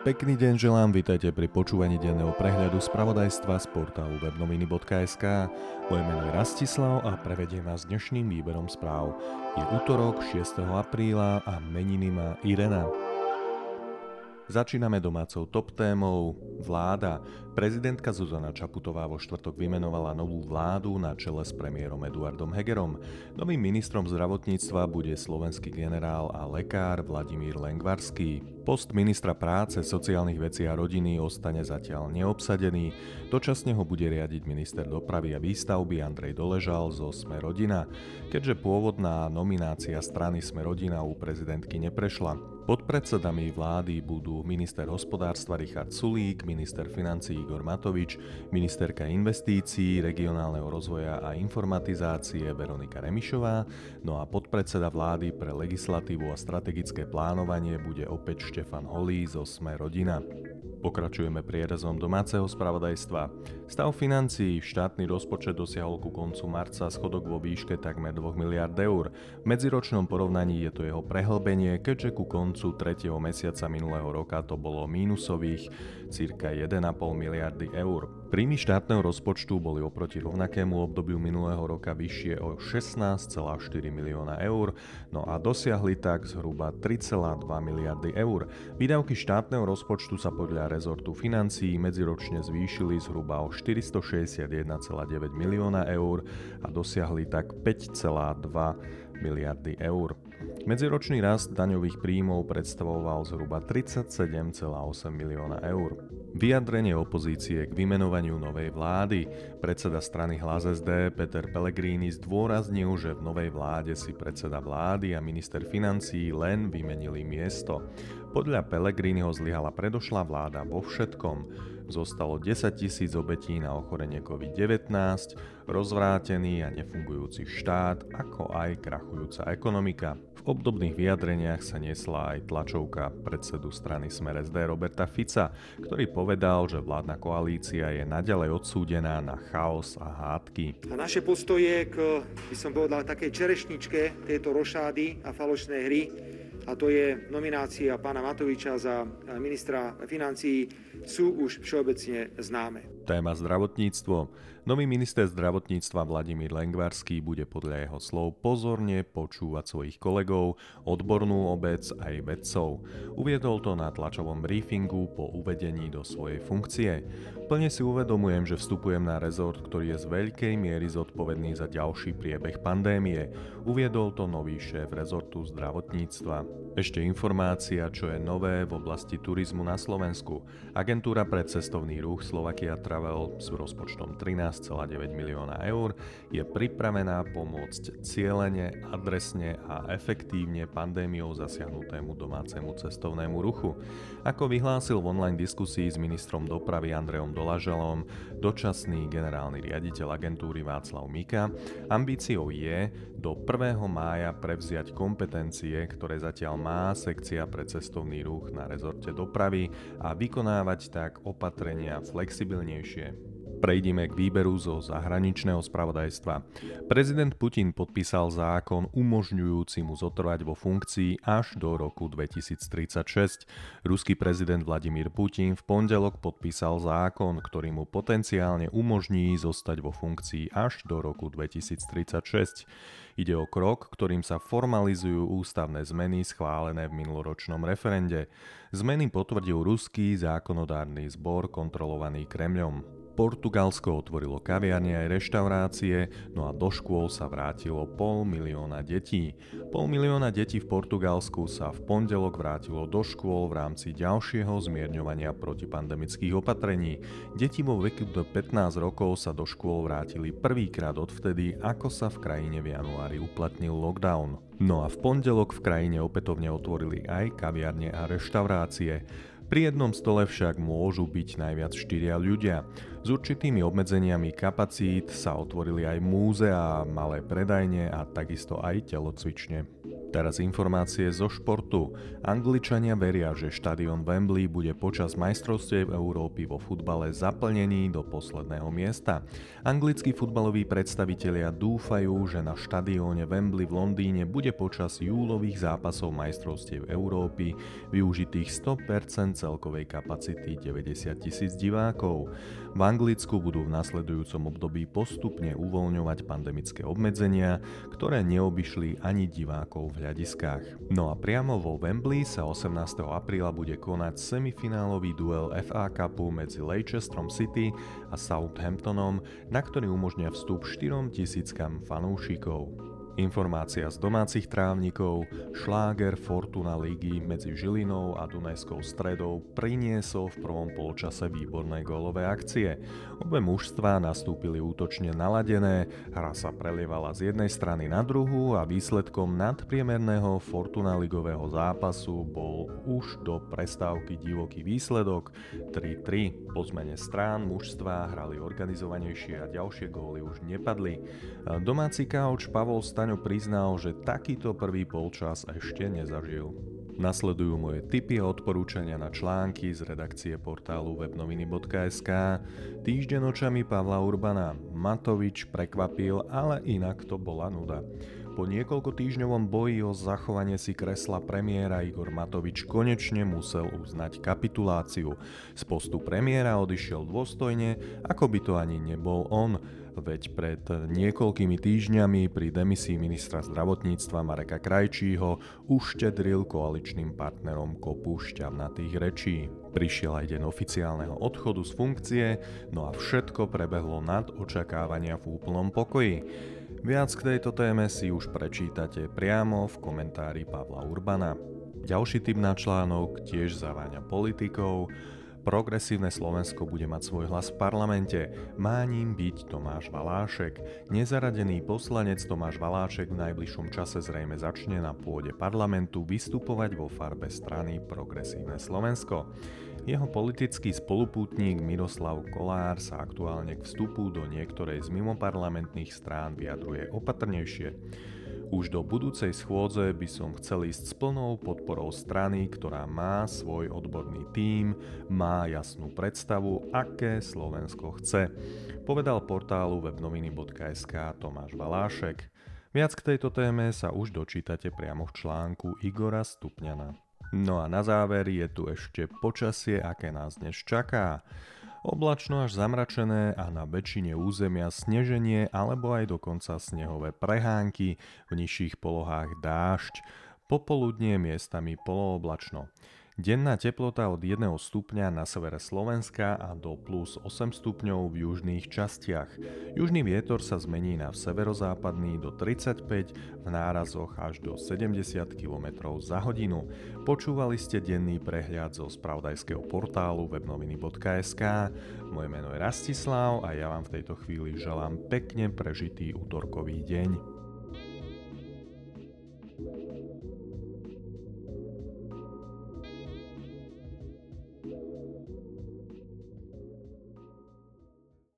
Pekný deň želám, vítajte pri počúvaní denného prehľadu spravodajstva z portálu webnoviny.sk. Moje meno je Rastislav a prevediem vás dnešným výberom správ. Je útorok 6. apríla a meniny má Irena. Začíname domácou top témou vláda. Prezidentka Zuzana Čaputová vo štvrtok vymenovala novú vládu na čele s premiérom Eduardom Hegerom. Novým ministrom zdravotníctva bude slovenský generál a lekár Vladimír Lengvarský. Post ministra práce, sociálnych vecí a rodiny ostane zatiaľ neobsadený. Dočasne ho bude riadiť minister dopravy a výstavby Andrej Doležal zo Sme rodina. Keďže pôvodná nominácia strany Sme rodina u prezidentky neprešla, Podpredsedami vlády budú minister hospodárstva Richard Sulík, minister financí Igor Matovič, ministerka investícií, regionálneho rozvoja a informatizácie Veronika Remišová, no a podpredseda vlády pre legislatívu a strategické plánovanie bude opäť Štefan Holý zo Sme rodina. Pokračujeme prierezom domáceho spravodajstva. Stav financií štátny rozpočet dosiahol ku koncu marca schodok vo výške takmer 2 miliard eur. V medziročnom porovnaní je to jeho prehlbenie, keďže ku koncu 3. mesiaca minulého roka to bolo mínusových cirka 1,5 miliardy eur. Príjmy štátneho rozpočtu boli oproti rovnakému obdobiu minulého roka vyššie o 16,4 milióna eur, no a dosiahli tak zhruba 3,2 miliardy eur. Výdavky štátneho rozpočtu sa podľa rezortu financií medziročne zvýšili zhruba o 461,9 milióna eur a dosiahli tak 5,2 miliardy eur. Medziročný rast daňových príjmov predstavoval zhruba 37,8 milióna eur. Vyjadrenie opozície k vymenovaniu novej vlády. Predseda strany Hlas SD Peter Pellegrini zdôraznil, že v novej vláde si predseda vlády a minister financií len vymenili miesto. Podľa Pellegriniho zlyhala predošlá vláda vo všetkom. Zostalo 10 tisíc obetí na ochorenie COVID-19, rozvrátený a nefungujúci štát, ako aj krachujúca ekonomika. V obdobných vyjadreniach sa nesla aj tlačovka predsedu strany Smer SD Roberta Fica, ktorý povedal, že vládna koalícia je naďalej odsúdená na chaos a hádky. A naše postoje k, by som povedal, takej čerešničke tejto rošády a falošnej hry a to je nominácia pána Matoviča za ministra financií, sú už všeobecne známe. Téma zdravotníctvo. Nový minister zdravotníctva Vladimír Lengvarský bude podľa jeho slov pozorne počúvať svojich kolegov, odbornú obec aj vedcov. Uviedol to na tlačovom briefingu po uvedení do svojej funkcie. Plne si uvedomujem, že vstupujem na rezort, ktorý je z veľkej miery zodpovedný za ďalší priebeh pandémie. Uviedol to nový šéf rezortu zdravotníctva. Ešte informácia, čo je nové v oblasti turizmu na Slovensku. Agentúra pre cestovný ruch Slovakia Travel s rozpočtom 13,9 milióna eur je pripravená pomôcť cieľene, adresne a efektívne pandémiou zasiahnutému domácemu cestovnému ruchu. Ako vyhlásil v online diskusii s ministrom dopravy Andreom Dolažalom dočasný generálny riaditeľ agentúry Václav Mika, ambíciou je do 1. mája prevziať kompetencie, ktoré zatiaľ má sekcia pre cestovný ruch na rezorte dopravy a vykonávať tak opatrenia flexibilnejšie. Prejdime k výberu zo zahraničného spravodajstva. Prezident Putin podpísal zákon umožňujúci mu zotrvať vo funkcii až do roku 2036. Ruský prezident Vladimír Putin v pondelok podpísal zákon, ktorý mu potenciálne umožní zostať vo funkcii až do roku 2036. Ide o krok, ktorým sa formalizujú ústavné zmeny schválené v minuloročnom referende. Zmeny potvrdil ruský zákonodárny zbor kontrolovaný Kremľom. Portugalsko otvorilo kaviarne aj reštaurácie, no a do škôl sa vrátilo pol milióna detí. Pol milióna detí v Portugalsku sa v pondelok vrátilo do škôl v rámci ďalšieho zmierňovania protipandemických opatrení. Deti vo veku do 15 rokov sa do škôl vrátili prvýkrát odvtedy, ako sa v krajine v januári uplatnil lockdown. No a v pondelok v krajine opätovne otvorili aj kaviarne a reštaurácie. Pri jednom stole však môžu byť najviac štyria ľudia. S určitými obmedzeniami kapacít sa otvorili aj múzea, malé predajne a takisto aj telocvične. Teraz informácie zo športu. Angličania veria, že štadión Wembley bude počas majstrovstiev Európy vo futbale zaplnený do posledného miesta. Anglickí futbaloví predstavitelia dúfajú, že na štadióne Wembley v Londýne bude počas júlových zápasov majstrovstiev Európy využitých 100% celkovej kapacity 90 tisíc divákov. V Anglicku budú v nasledujúcom období postupne uvoľňovať pandemické obmedzenia, ktoré neobyšli ani divákov v hľadiskách. No a priamo vo Wembley sa 18. apríla bude konať semifinálový duel FA Cupu medzi Leicesterom City a Southamptonom, na ktorý umožnia vstup 4 tisíckam fanúšikov. Informácia z domácich trávnikov, šláger Fortuna Ligy medzi Žilinou a Dunajskou stredou priniesol v prvom polčase výborné gólové akcie. Obe mužstvá nastúpili útočne naladené, hra sa prelievala z jednej strany na druhú a výsledkom nadpriemerného Fortuna ligového zápasu bol už do prestávky divoký výsledok 3-3. Po zmene strán mužstvá hrali organizovanejšie a ďalšie góly už nepadli. Domáci kauč Pavol Staň Braňo priznal, že takýto prvý polčas ešte nezažil. Nasledujú moje tipy a odporúčania na články z redakcie portálu webnoviny.sk. Týždeň očami Pavla Urbana. Matovič prekvapil, ale inak to bola nuda. Po niekoľko týždňovom boji o zachovanie si kresla premiéra Igor Matovič konečne musel uznať kapituláciu. Z postu premiéra odišiel dôstojne, ako by to ani nebol on veď pred niekoľkými týždňami pri demisii ministra zdravotníctva Mareka Krajčího uštedril koaličným partnerom kopu šťavnatých rečí. Prišiel aj deň oficiálneho odchodu z funkcie, no a všetko prebehlo nad očakávania v úplnom pokoji. Viac k tejto téme si už prečítate priamo v komentári Pavla Urbana. Ďalší typ na článok tiež zaváňa politikov, Progresívne Slovensko bude mať svoj hlas v parlamente. Má ním byť Tomáš Valášek. Nezaradený poslanec Tomáš Valášek v najbližšom čase zrejme začne na pôde parlamentu vystupovať vo farbe strany Progresívne Slovensko. Jeho politický spolupútnik Miroslav Kolár sa aktuálne k vstupu do niektorej z mimoparlamentných strán vyjadruje opatrnejšie. Už do budúcej schôdze by som chcel ísť s plnou podporou strany, ktorá má svoj odborný tím, má jasnú predstavu, aké Slovensko chce, povedal portálu webnoviny.sk Tomáš Valášek. Viac k tejto téme sa už dočítate priamo v článku Igora Stupňana. No a na záver je tu ešte počasie, aké nás dnes čaká. Oblačno až zamračené a na väčšine územia sneženie alebo aj dokonca snehové prehánky, v nižších polohách dážď, popoludnie miestami polooblačno. Denná teplota od 1 stupňa na severe Slovenska a do plus 8 stupňov v južných častiach. Južný vietor sa zmení na severozápadný do 35, v nárazoch až do 70 km za hodinu. Počúvali ste denný prehľad zo spravodajského portálu webnoviny.sk. Moje meno je Rastislav a ja vám v tejto chvíli želám pekne prežitý útorkový deň.